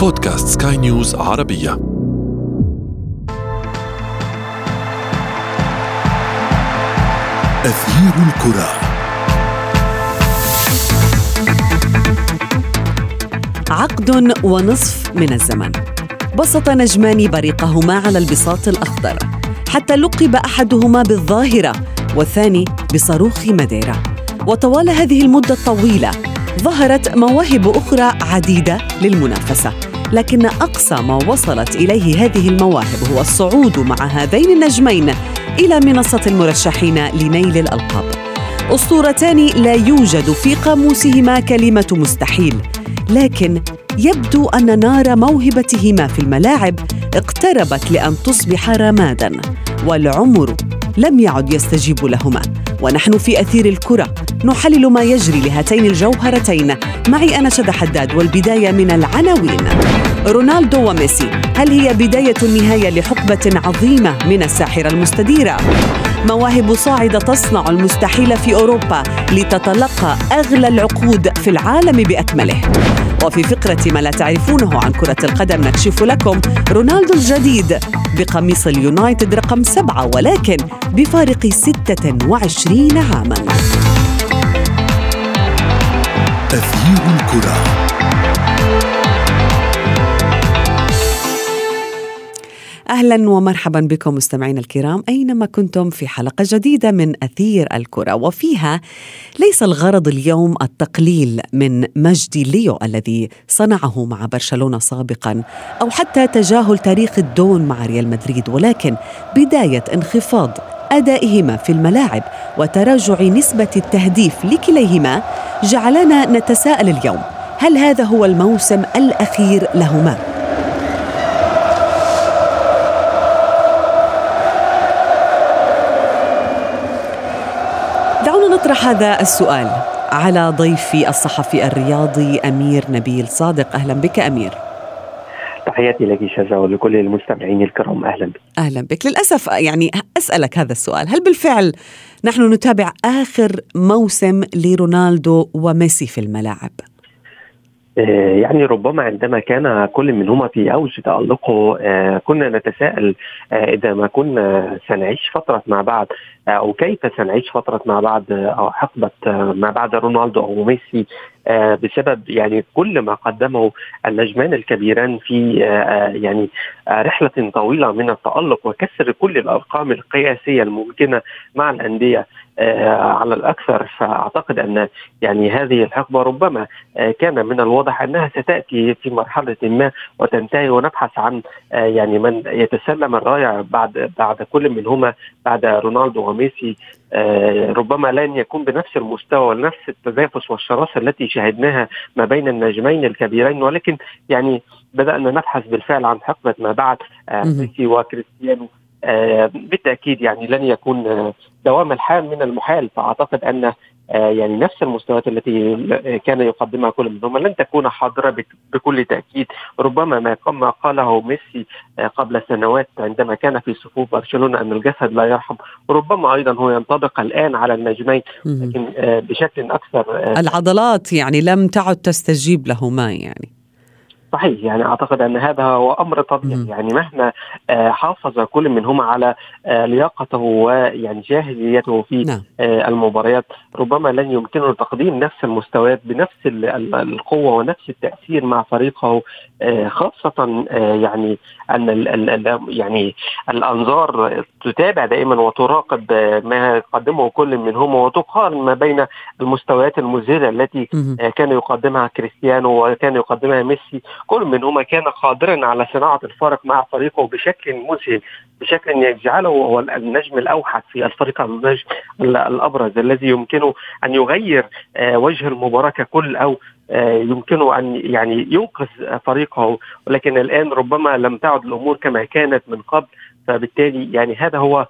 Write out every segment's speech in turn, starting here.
بودكاست سكاي نيوز عربية. أثير الكرة. عقد ونصف من الزمن. بسط نجمان بريقهما على البساط الأخضر حتى لقب أحدهما بالظاهرة والثاني بصاروخ ماديرا. وطوال هذه المدة الطويلة ظهرت مواهب أخرى عديدة للمنافسة. لكن أقصى ما وصلت إليه هذه المواهب هو الصعود مع هذين النجمين إلى منصة المرشحين لنيل الألقاب. أسطورتان لا يوجد في قاموسهما كلمة مستحيل لكن يبدو أن نار موهبتهما في الملاعب اقتربت لأن تصبح رمادا والعمر لم يعد يستجيب لهما. ونحن في أثير الكرة نحلل ما يجري لهاتين الجوهرتين. معي أنا شد حداد والبداية من العناوين. رونالدو وميسي هل هي بداية النهاية لحقبة عظيمة من الساحرة المستديرة؟ مواهب صاعدة تصنع المستحيل في أوروبا لتتلقى أغلى العقود في العالم بأكمله. وفي فقرة ما لا تعرفونه عن كرة القدم نكشف لكم رونالدو الجديد بقميص اليونايتد رقم سبعة ولكن بفارق 26 عاماً. أهلا ومرحبا بكم مستمعينا الكرام أينما كنتم في حلقة جديدة من أثير الكرة وفيها ليس الغرض اليوم التقليل من مجد ليو الذي صنعه مع برشلونة سابقا أو حتى تجاهل تاريخ الدون مع ريال مدريد ولكن بداية انخفاض أدائهما في الملاعب وتراجع نسبة التهديف لكليهما جعلنا نتساءل اليوم هل هذا هو الموسم الأخير لهما؟ دعونا نطرح هذا السؤال. على ضيفي الصحفي الرياضي أمير نبيل صادق. أهلا بك أمير. تحياتي لك شجا ولكل المستمعين الكرام. أهلا بك. أهلا بك. للأسف يعني أسألك هذا السؤال. هل بالفعل نحن نتابع آخر موسم لرونالدو وميسي في الملاعب؟ يعني ربما عندما كان كل منهما في أوج تألقه آه، كنا نتساءل آه، إذا ما كنا سنعيش فترة مع بعض أو كيف سنعيش فترة مع بعض أو حقبة ما بعد رونالدو أو ميسي بسبب يعني كل ما قدمه النجمان الكبيران في يعني رحلة طويلة من التألق وكسر كل الأرقام القياسية الممكنة مع الأندية. على الأكثر. فأعتقد أن يعني هذه الحقبة ربما كان من الواضح أنها ستأتي في مرحلة ما وتنتهي ونبحث عن يعني من يتسلم الرايه بعد بعد كل منهما بعد رونالدو وميسي. ربما لن يكون بنفس المستوى ونفس التنافس والشراسة التي شاهدناها ما بين النجمين الكبيرين. ولكن يعني بدأنا نبحث بالفعل عن حقبة ما بعد ميسي وكريستيانو. آه بالتأكيد يعني لن يكون آه دوام الحال من المحال. فأعتقد أن آه يعني نفس المستويات التي كان يقدمها كل منهما لن تكون حاضرة بكل تأكيد. ربما ما ما قاله ميسي قبل سنوات عندما كان في صفوف برشلونة أن الجسد لا يرحم. ربما أيضا هو ينطبق الآن على النجمين لكن بشكل أكثر العضلات يعني لم تعد تستجيب لهما يعني. صحيح يعني أعتقد أن هذا هو أمر طبيعي. يعني مهما حافظ كل منهما على لياقته ويعني جاهزيته في نعم. المباريات ربما لن يمكنه تقديم نفس المستويات بنفس القوة ونفس التأثير مع فريقه خاصة يعني أن ال يعني الأنظار تتابع دائما وتراقب ما يقدمه كل منهما وتقارن ما بين المستويات المذهلة التي كان يقدمها كريستيانو وكان يقدمها ميسي كل منهما كان قادرا على صناعة الفارق مع فريقه بشكل مذهل بشكل يجعله هو النجم الأوحد في الفريق النجم الأبرز الذي يمكنه أن يغير وجه المباراة ككل أو يمكنه أن يعني ينقذ فريقه. ولكن الآن ربما لم تعد الأمور كما كانت من قبل فبالتالي يعني هذا هو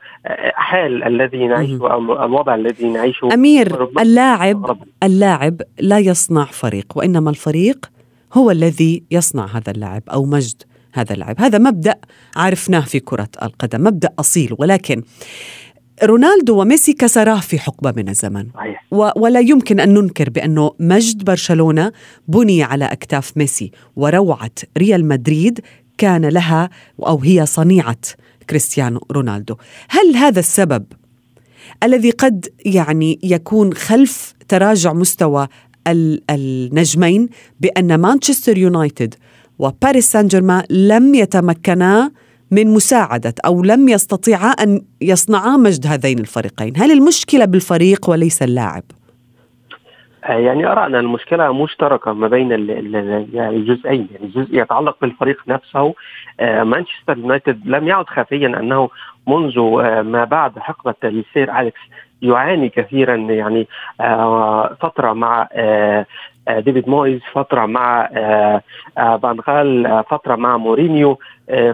حال الذي نعيشه أو الوضع الذي نعيشه. أمير اللاعب اللاعب لا يصنع فريق وإنما الفريق هو الذي يصنع هذا اللاعب أو مجد هذا اللاعب. هذا مبدأ عرفناه في كرة القدم مبدأ أصيل ولكن رونالدو وميسي كسراه في حقبة من الزمن. صحيح. ولا يمكن أن ننكر بأنه مجد برشلونة بني على أكتاف ميسي وروعة ريال مدريد كان لها أو هي صنيعة كريستيانو رونالدو. هل هذا السبب الذي قد يعني يكون خلف تراجع مستوى النجمين بأن مانشستر يونايتد وباريس سان جيرمان لم يتمكنا من مساعدة أو لم يستطيعا أن يصنعا مجد هذين الفريقين هل المشكلة بالفريق وليس اللاعب؟ يعني ارى ان المشكلة مشتركة ما بين يعني الجزئين يعني جزء يتعلق بالفريق نفسه آه، مانشستر يونايتد لم يعد خفيا أنه منذ آه، ما بعد حقبة السير أليكس يعاني كثيرا يعني فترة مع ديفيد مويز فترة مع فان فترة مع مورينيو. آه،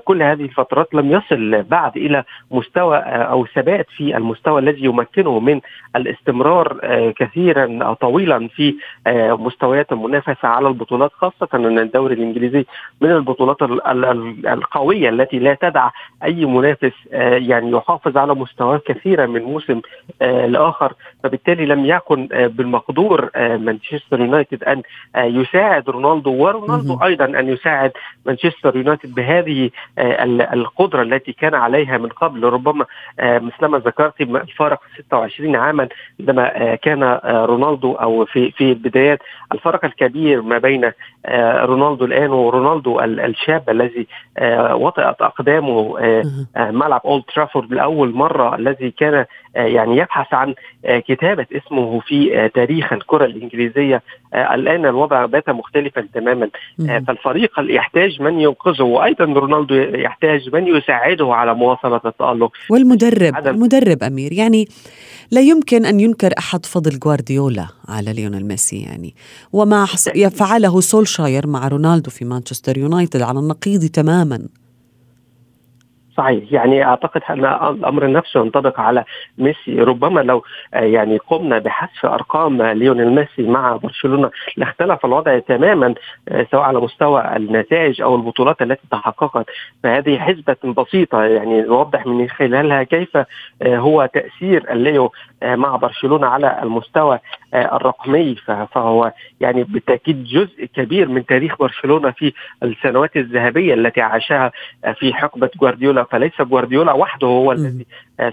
كل هذه الفترات لم يصل بعد إلى مستوى آه، أو ثبات في المستوى الذي يمكنه من الاستمرار آه، كثيرا طويلا في مستويات المنافسة على البطولات خاصة أن الدوري الإنجليزي من البطولات القوية التي لا تدع أي منافس يعني يحافظ على مستواه كثيرا من موسم لاخر فبالتالي لم يكن بالمقدور مانشستر يونايتد أن يساعد رونالدو ورونالدو أيضا أن يساعد مانشستر يونايتد بهذه آه، القدرة التي كان عليها من قبل. ربما آه، مثلما ذكرت الفارق 26 عاما عندما آه، كان رونالدو أو في في البدايات الفرق الكبير ما بين رونالدو الآن ورونالدو الشاب الذي وطئت أقدامه ملعب اولد ترافورد لأول مرة الذي كان يعني يبحث عن كتابة اسمه في تاريخ الكرة الإنجليزية. الآن الوضع بات مختلفا تماما. فالفريق يحتاج من ينقذه وأيضا رونالدو يحتاج من يساعده على مواصلة التألق. والمدرب. المدرب أمير يعني لا يمكن أن ينكر أحد فضل جوارديولا على ليونيل ميسي يعني. وما فعله سولشاير مع رونالدو في مانشستر يونايتد على النقيض تماما. صحيح. يعني أعتقد أن الأمر نفسه ينطبق على ميسي. ربما لو آه، يعني قمنا بحذف أرقام ليونيل ميسي مع برشلونة لاختلف الوضع تماما آه، سواء على مستوى النتائج أو البطولات التي تحققت. فهذه حسبة بسيطة يعني نوضح من خلالها كيف آه، هو تأثير الليو مع برشلونة على المستوى الرقمي. فهو يعني بالتأكيد جزء كبير من تاريخ برشلونة في السنوات الذهبية التي عاشها في حقبة جوارديولا. فليس جوارديولا وحده هو الذي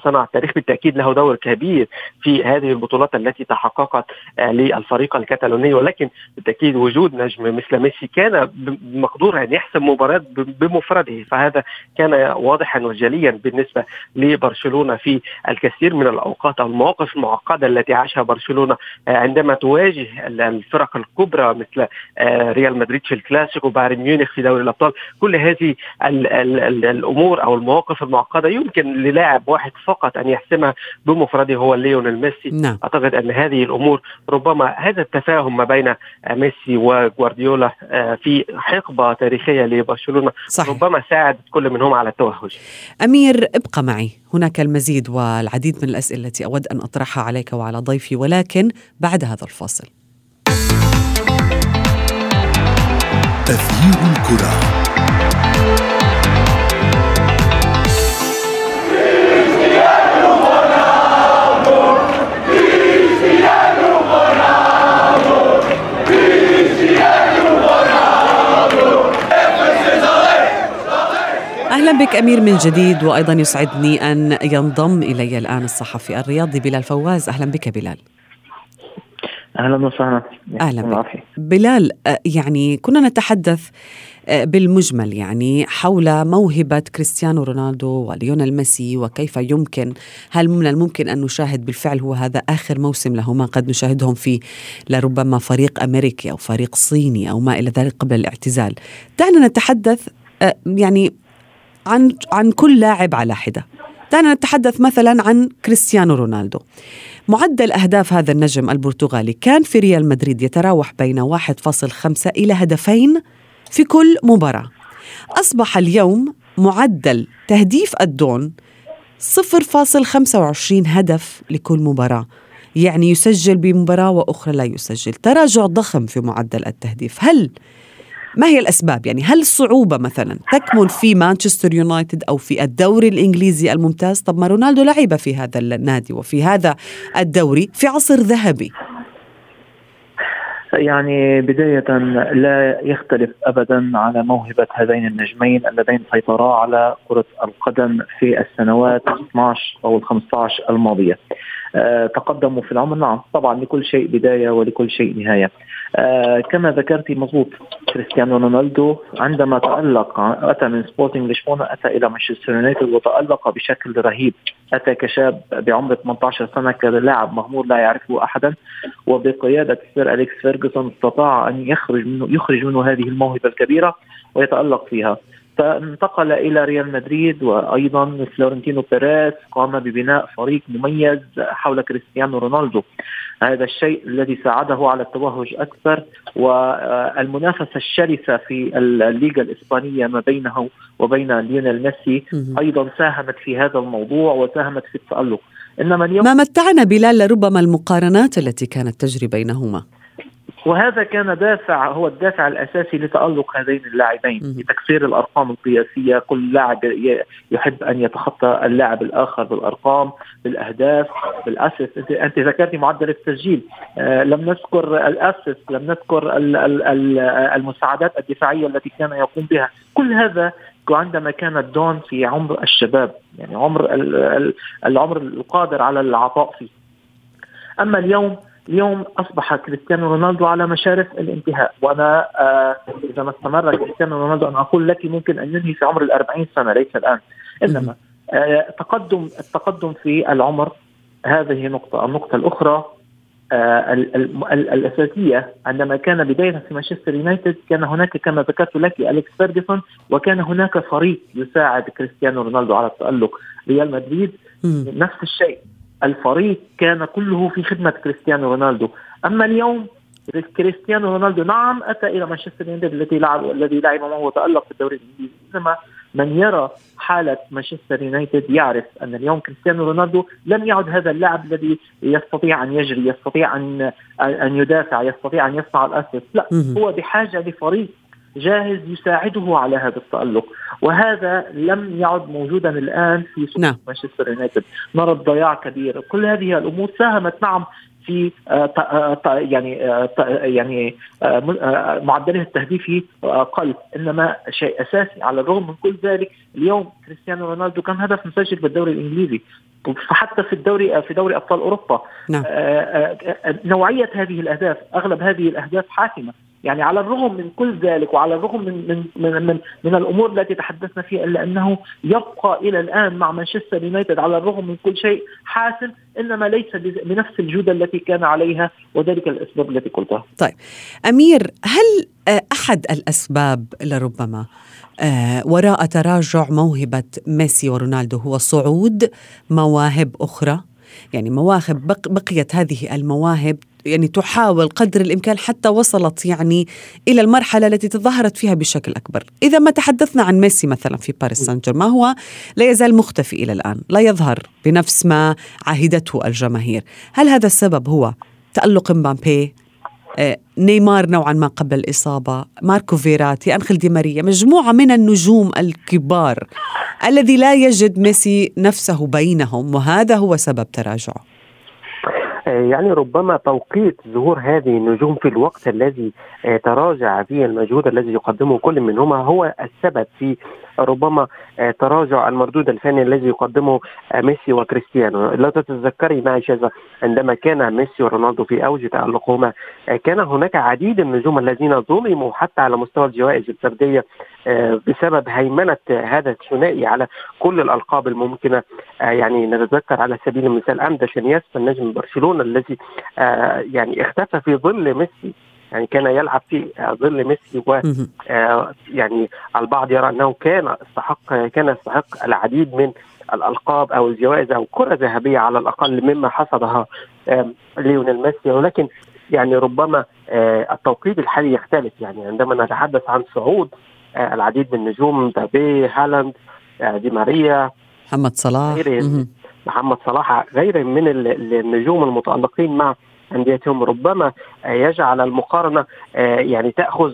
صنع التاريخ بالتأكيد له دور كبير في هذه البطولات التي تحققت آه، للفريق الكتالوني. ولكن بالتأكيد وجود نجم مثل ميسي كان مقدور أن يحسم مباراة بمفرده. فهذا كان واضحا وجليا بالنسبة لبرشلونة في الكثير من الأوقات. أو المواقف المعقدة التي عاشها برشلونة آه، عندما تواجه الفرق الكبرى مثل ريال مدريد في الكلاسيكو بايرن ميونخ في دوري الأبطال كل هذه الأمور أو المواقف المعقدة يمكن للاعب واحد فقط أن يحسمها بمفرده هو ليونيل ميسي. نعم. أعتقد أن هذه الأمور ربما هذا التفاهم ما بين ميسي وغوارديولا آه، في حقبة تاريخية لبرشلونة صحيح. ربما ساعد كل منهم على التوهج. أمير ابقى معي. هناك المزيد والعديد من الأسئلة التي أود أن أطرحها عليك وعلى ضيفي ولكن بعد هذا الفاصل. تغيير الكرة. بك أمير من جديد وأيضا يسعدني أن ينضم إلي الآن الصحفي الرياضي بلال فواز. أهلا بك بلال. أهلا وسهلا. أهلا بك. بلال يعني كنا نتحدث بالمجمل يعني حول موهبة كريستيانو رونالدو وليونيل ميسي وكيف يمكن هل من الممكن أن نشاهد بالفعل هو هذا آخر موسم لهما قد نشاهدهم في لربما فريق أمريكي أو فريق صيني أو ما إلى ذلك قبل الاعتزال. دعنا نتحدث يعني عن عن كل لاعب على حدة. دعنا نتحدث مثلا عن كريستيانو رونالدو. معدل أهداف هذا النجم البرتغالي كان في ريال مدريد يتراوح بين 1.5 إلى هدفين في كل مباراة. أصبح اليوم معدل تهديف الدون 0.25 هدف لكل مباراة. يعني يسجل بمباراة وأخرى لا يسجل. تراجع ضخم في معدل التهديف. هل ما هي الأسباب؟ يعني هل الصعوبة مثلا تكمن في مانشستر يونايتد أو في الدوري الإنجليزي الممتاز؟ طب ما رونالدو لعب في هذا النادي وفي هذا الدوري في عصر ذهبي. يعني بداية لا يختلف أبدا على موهبة هذين النجمين اللذين سيطرا على كرة القدم في السنوات 12 أو ال 15 الماضية. تقدموا في العمر. نعم طبعا لكل شيء بداية ولكل شيء نهاية. آه كما ذكرتي مضبوط كريستيانو رونالدو عندما تألق أتى من سبورتنج لشبونة أتى إلى مانشستر يونايتد وتألق بشكل رهيب. أتى كشاب بعمر 18 سنة كلاعب مغمور لا يعرفه أحدا وبقيادة سير أليكس فيرجسون استطاع أن يخرج منه يخرج منه هذه الموهبة الكبيرة ويتألق فيها. فانتقل إلى ريال مدريد وأيضا فلورنتينو بيريز قام ببناء فريق مميز حول كريستيانو رونالدو. هذا الشيء الذي ساعده على التوهج أكثر والمنافسة الشرسة في الليغا الإسبانية ما بينه وبين ليونيل ميسي أيضا ساهمت في هذا الموضوع وساهمت في التألق. إنما اليوم ما متعنا بلال لربما المقارنات التي كانت تجري بينهما. وهذا كان دافع هو الدافع الأساسي لتألق هذين اللاعبين لتكسير الأرقام القياسية. كل لاعب يحب أن يتخطى اللاعب الآخر بالأرقام بالأهداف بالأسيست. أنت أنت ذكرتي معدل التسجيل. آه لم نذكر الأسيست لم نذكر المساعدات الدفاعية التي كان يقوم بها. كل هذا عندما كان دون في عمر الشباب يعني عمر العمر القادر على العطاء فيه. أما اليوم اليوم أصبح كريستيانو رونالدو على مشارف الانتهاء. وأنا آه إذا ما استمر كريستيانو رونالدو أنا أقول لك ممكن أن ينهي في عمر ال سنة ليس الآن. إنما آه تقدم التقدم في العمر هذه نقطة النقطة الأخرى آه الأساسية عندما كان بداية في مانشستر يونايتد كان هناك كما ذكرت لك أليكس فيرجسون وكان هناك فريق يساعد كريستيانو رونالدو على التألق. ريال مدريد نفس الشيء. الفريق كان كله في خدمة كريستيانو رونالدو. أما اليوم كريستيانو رونالدو نعم أتى إلى مانشستر يونايتد التي لعب الذي لعب معه وتألق في الدوري الإنجليزي. إنما من يرى حالة مانشستر يونايتد يعرف أن اليوم كريستيانو رونالدو لم يعد هذا اللاعب الذي يستطيع أن يجري يستطيع أن أن يدافع يستطيع أن يصنع الأسيست. لا هو بحاجة لفريق جاهز يساعده على هذا التألق. وهذا لم يعد موجودا الآن في سوق نعم. مانشستر يونايتد. نرى ضياع كبير. كل هذه الأمور ساهمت نعم في آه، آه، يعني آه، يعني معدله التهديفي قل إنما شيء أساسي على الرغم من كل ذلك اليوم كريستيانو رونالدو كان هدف مسجل بالدوري الإنجليزي. فحتى في الدوري في دوري أبطال أوروبا. نعم. نوعية هذه الأهداف أغلب هذه الأهداف حاسمة. يعني على الرغم من كل ذلك وعلى الرغم من من من, من, من الأمور التي تحدثنا فيها إلا أنه يبقى إلى الآن مع مانشستر يونايتد على الرغم من كل شيء حاسم إنما ليس بنفس الجوده التي كان عليها وذلك الأسباب التي قلتها. طيب أمير هل آه، أحد الأسباب لربما آه، وراء تراجع موهبة ميسي ورونالدو هو صعود مواهب أخرى؟ يعني مواهب بقيت هذه المواهب يعني تحاول قدر الإمكان حتى وصلت يعني إلى المرحلة التي تظاهرت فيها بشكل أكبر، إذا ما تحدثنا عن ميسي مثلا في باريس سان جيرمان هو؟ لا يزال مختفي إلى الآن، لا يظهر بنفس ما عهدته الجماهير، هل هذا السبب هو تألق مبامبي آه، نيمار نوعا ما قبل الإصابة ماركو فيراتي أنخل دي ماريا مجموعة من النجوم الكبار الذي لا يجد ميسي نفسه بينهم وهذا هو سبب تراجعه. يعني ربما توقيت ظهور هذه النجوم في الوقت الذي آه، تراجع فيه المجهود الذي يقدمه كل منهما هو السبب في ربما آه، تراجع المردود الفني الذي يقدمه آه، ميسي وكريستيانو. لو تتذكري معي شذا عندما كان ميسي ورونالدو في اوج تالقهما كان هناك عديد النجوم الذين ظلموا حتى على مستوى الجوائز الفردية بسبب هيمنة هذا الثنائي على كل الألقاب الممكنة. يعني نتذكر على سبيل المثال امدا شنياس النجم برشلونة الذي يعني اختفى في ظل ميسي. يعني كان يلعب في ظل ميسي و يعني البعض يرى أنه كان استحق كان يستحق العديد من الألقاب أو الجوائز أو كرة ذهبية على الأقل مما حصدها ليونيل ميسي. ولكن يعني ربما التوقيت الحالي يختلف. يعني عندما نتحدث عن صعود العديد من النجوم مبابي هالاند دي ماريا محمد صلاح. محمد صلاح غير من النجوم المتألقين مع أنديتهم ربما يجعل المقارنة يعني تأخذ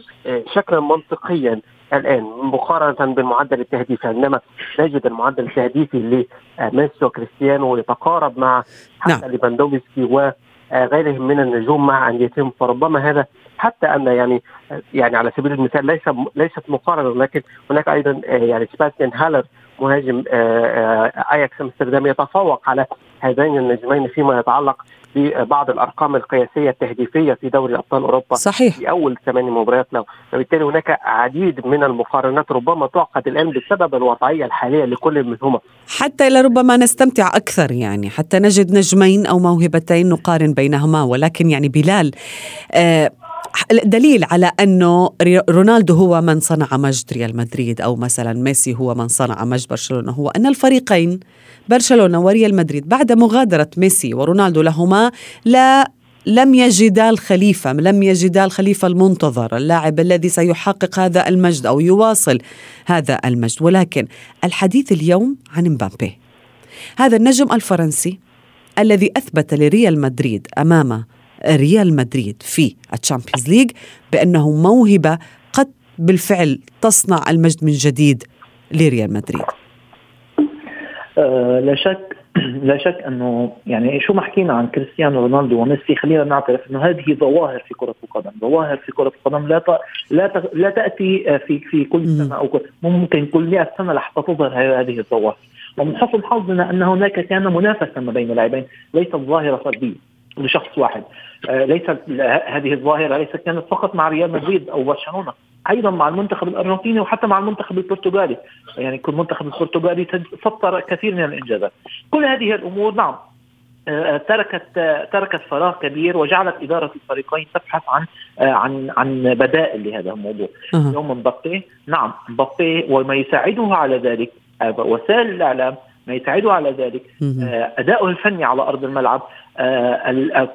شكلا منطقيا الآن مقارنة بالمعدل التهديفي عندما نجد المعدل التهديفي لميسي وكريستيانو يتقارب مع حتى نعم. ليفاندوفسكي وغيرهم من النجوم مع أنديتهم فربما هذا حتى أن يعني يعني على سبيل المثال ليس ليست مقارنة ولكن هناك أيضا يعني سباستيان هالر مهاجم أياكس أمستردام يتفوق على هذين النجمين فيما يتعلق ببعض الأرقام القياسية التهديفية في دوري أبطال أوروبا صحيح. في أول ثمانية مباريات له. فبالتالي هناك عديد من المقارنات ربما تعقد الآن بسبب الوضعية الحالية لكل منهما. حتى لربما نستمتع أكثر يعني. حتى نجد نجمين أو موهبتين نقارن بينهما ولكن يعني بلال آه دليل على أنه رونالدو هو من صنع مجد ريال مدريد أو مثلا ميسي هو من صنع مجد برشلونة. هو أن الفريقين برشلونة وريال مدريد بعد مغادرة ميسي ورونالدو لهما لا لم يجدا الخليفة لم يجدا الخليفة المنتظر اللاعب الذي سيحقق هذا المجد أو يواصل هذا المجد. ولكن الحديث اليوم عن مبابي. هذا النجم الفرنسي الذي أثبت لريال مدريد أمام ريال مدريد في ال Champions League بأنه موهبة قد بالفعل تصنع المجد من جديد لريال مدريد. أه لا شك لا شك أنه يعني شو ما حكينا عن كريستيانو رونالدو وميسي خلينا نعترف أنه هذه ظواهر في كرة القدم، ظواهر في كرة القدم لا ت... لا ت... لا تأتي في في كل سنة أو كل... ممكن كل 100 سنة لحتى تظهر هذه الظواهر، ومن حسن حظنا أن هناك كان منافسة ما بين اللاعبين ليست ظاهره فردية لشخص واحد. آه، ليست هذه الظاهرة ليست كانت فقط مع ريال مدريد أو برشلونة أيضا مع المنتخب الأرجنتيني وحتى مع المنتخب البرتغالي. يعني كل منتخب البرتغالي سطر كثير من الإنجازات. كل هذه الأمور نعم آه، تركت تركت فراغ كبير وجعلت إدارة الفريقين تبحث عن آه، عن عن بدائل لهذا الموضوع. اليوم مبابي نعم مبابي وما يساعده على ذلك. وسائل الإعلام ما يساعده على ذلك. اداؤه الفني على أرض الملعب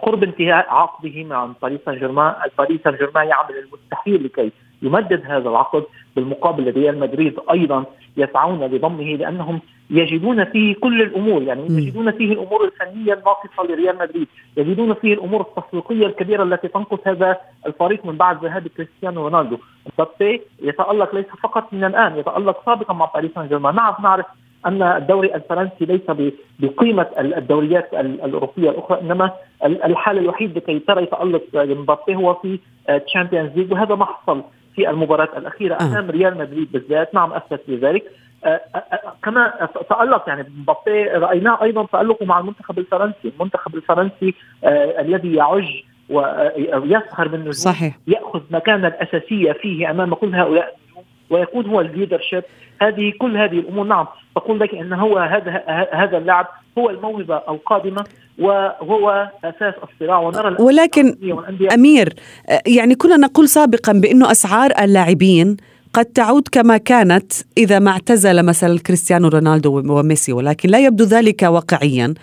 قرب انتهاء عقده مع باريس سان جيرمان، باريس سان جيرمان يعمل المستحيل لكي يمدد هذا العقد. بالمقابل ريال مدريد أيضا يسعون لضمه لأنهم يجدون فيه كل الأمور يعني يجدون فيه الأمور الفنية الناقصة لريال مدريد، يجدون فيه الأمور التسويقية الكبيرة التي تنقص هذا الفريق من بعد ذهاب كريستيانو رونالدو، مبابي يتألق ليس فقط من الآن يتألق سابقا مع باريس سان جيرمان، نعم نعرف أن الدوري الفرنسي ليس بقيمة الدوريات الأوروبية الأخرى إنما الحال الوحيد لكي ترى يتألق مبابي هو في Champions League وهذا ما حصل في المباراة الأخيرة أمام ريال مدريد بالذات. نعم أثبت لذلك. كما تألق يعني مبابي رأيناه أيضا تألقه مع المنتخب الفرنسي. المنتخب الفرنسي الذي يعج ويسخر من صحيح. يأخذ مكانا الأساسية فيه أمام كل هؤلاء ويكون هو ال leadership هذه كل هذه الأمور. نعم تقول لك إن هو هذا هذا اللاعب هو الموهبة القادمة وهو أساس الصراع. ونرى ولكن أمير يعني كنا نقول سابقا بأنه أسعار اللاعبين قد تعود كما كانت إذا ما اعتزل مثلا كريستيانو رونالدو وميسي ولكن لا يبدو ذلك واقعيا.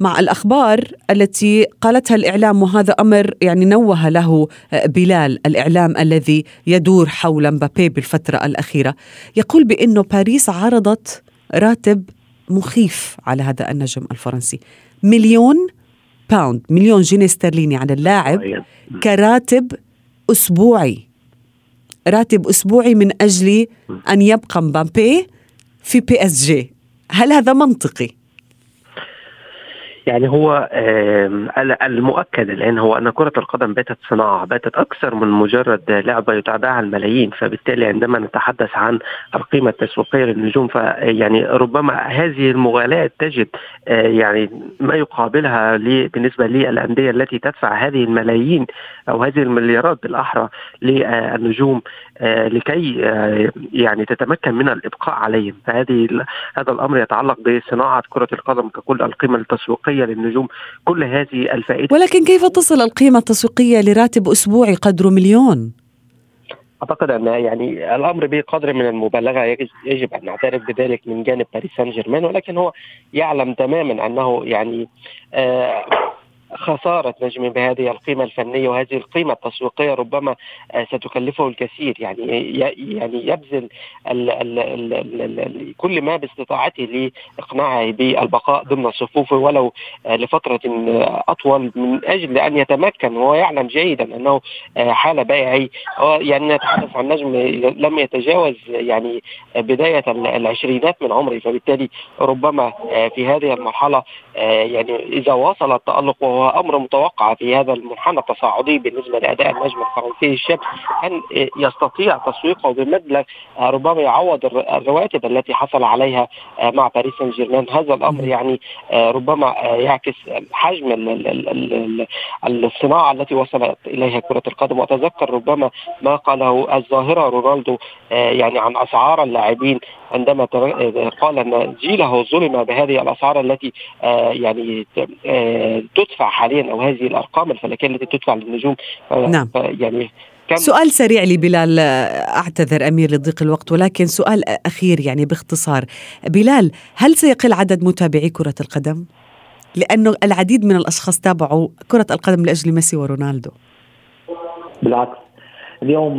مع الأخبار التي قالتها الإعلام وهذا أمر يعني نوه له بلال الإعلام الذي يدور حول مبابي بالفترة الأخيرة. يقول بأنه باريس عرضت راتب مخيف على هذا النجم الفرنسي. مليون باوند مليون جنيه استرليني على اللاعب كراتب أسبوعي. راتب أسبوعي من أجل أن يبقى مبابي في PSG هل هذا منطقي؟ يعني هو المؤكد الآن هو أن كرة القدم باتت صناعة باتت أكثر من مجرد لعبة يتابعها الملايين فبالتالي عندما نتحدث عن القيمة التسويقية للنجوم فيعني ربما هذه المغالاه تجد يعني ما يقابلها بالنسبة للأندية التي تدفع هذه الملايين أو هذه المليارات بالأحرى للنجوم لكي يعني تتمكن من الإبقاء عليهم. فهذه هذا الأمر يتعلق بصناعة كرة القدم ككل القيمة التسويقية التسويقيه للنجوم كل هذه الفائدة ولكن كيف تصل القيمة التسويقية لراتب أسبوعي قدره مليون؟ أعتقد أن يعني الأمر بقدر من المبالغة يجب أن نعترف بذلك من جانب باريس سان جيرمان ولكن هو يعلم تماما أنه يعني آه خسارة نجم بهذه القيمة الفنية وهذه القيمة التسويقية ربما آه، ستكلفه الكثير. يعني يعني يبذل كل ما باستطاعته لإقناعه بالبقاء ضمن صفوفه ولو آه، لفترة أطول من أجل أن يتمكن. وهو يعلم جيدا أنه آه، حال بائعي يعني نتحدث عن نجم لم يتجاوز يعني بداية العشرينات من عمره. فبالتالي ربما في هذه المرحلة يعني إذا واصل التألق وهو أمر متوقع في هذا المنحنى التصاعدي بالنسبة لأداء النجم الفرنسي الشاب أن يستطيع تسويقه بمبلغ ربما يعوض الرواتب التي حصل عليها مع باريس سان جيرمان هذا الأمر يعني ربما يعكس حجم الصناعة التي وصلت إليها كرة القدم. وأتذكر ربما ما قاله الظاهرة رونالدو يعني عن أسعار اللاعبين عندما قال أن جيله ظلم بهذه الأسعار التي يعني تدفع حاليا أو هذه الأرقام الفلكية التي تدفع للنجوم. نعم. يعني كم سؤال سريع لبلال أعتذر أمير لضيق الوقت ولكن سؤال أخير يعني باختصار. بلال هل سيقل عدد متابعي كرة القدم؟ لأنه العديد من الأشخاص تابعوا كرة القدم لأجل ميسي ورونالدو. بالعكس. اليوم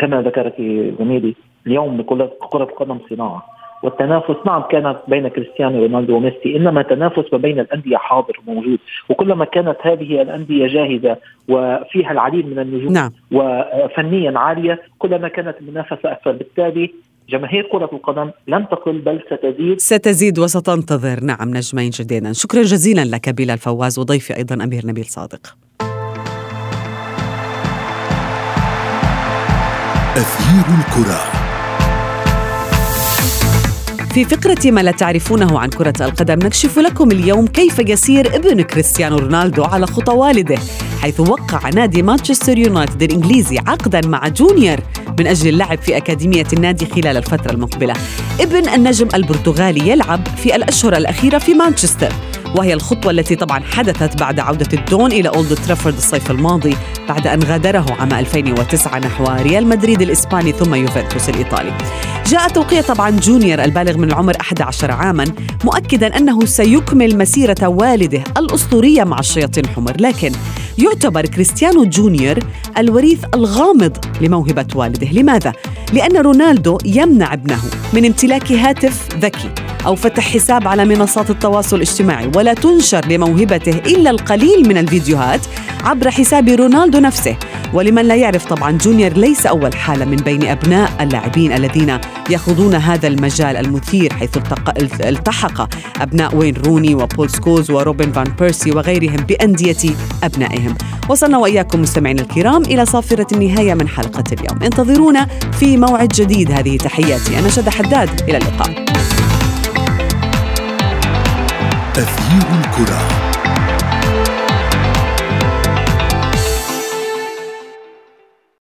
كما ذكرت زميلي اليوم كرة القدم صناعة. والتنافس نعم كانت بين كريستيانو رونالدو وميسي إنما تنافس ما بين الأندية حاضر موجود وكلما كانت هذه الأندية جاهزة وفيها العديد من النجوم نعم. وفنيا عالية كلما كانت المنافسة أكثر. بالتالي جماهير كرة القدم لن تقل بل ستزيد. ستزيد وستنتظر. نعم نجمين جديدا. شكرا جزيلا لك بلال فواز وضيفي أيضا أمير نبيل صادق. أثير الكرة. في فقرة ما لا تعرفونه عن كرة القدم نكشف لكم اليوم كيف يسير ابن كريستيانو رونالدو على خطى والده. حيث وقع نادي مانشستر يونايتد الإنجليزي عقدا مع جونيور من أجل اللعب في أكاديمية النادي خلال الفترة المقبلة. ابن النجم البرتغالي يلعب في الأشهر الأخيرة في مانشستر وهي الخطوة التي طبعا حدثت بعد عودة الدون إلى أولد ترافورد الصيف الماضي بعد أن غادره عام 2009 نحو ريال مدريد الإسباني ثم يوفنتوس الإيطالي. جاء توقيع طبعا جونيور البالغ من العمر 11 عاما مؤكدا أنه سيكمل مسيرة والده الأسطورية مع الشياطين الحمر لكن يعتبر كريستيانو جونيور الوريث الغامض لموهبة والده لماذا؟ لأن رونالدو يمنع ابنه من امتلاك هاتف ذكي أو فتح حساب على منصات التواصل الاجتماعي ولا تنشر لموهبته إلا القليل من الفيديوهات عبر حساب رونالدو نفسه. ولمن لا يعرف طبعا جونيور ليس أول حالة من بين أبناء اللاعبين الذين يخوضون هذا المجال المثير حيث التحق أبناء وين روني وبول سكولز وروبن فان بيرسي وغيرهم بأندية آبائهم. وصلنا وإياكم مستمعينا الكرام إلى صافرة النهاية من حلقة اليوم. انتظرونا في موعد جديد. هذه تحياتي. أنا شذى حداد. إلى اللقاء. أثير الكرة.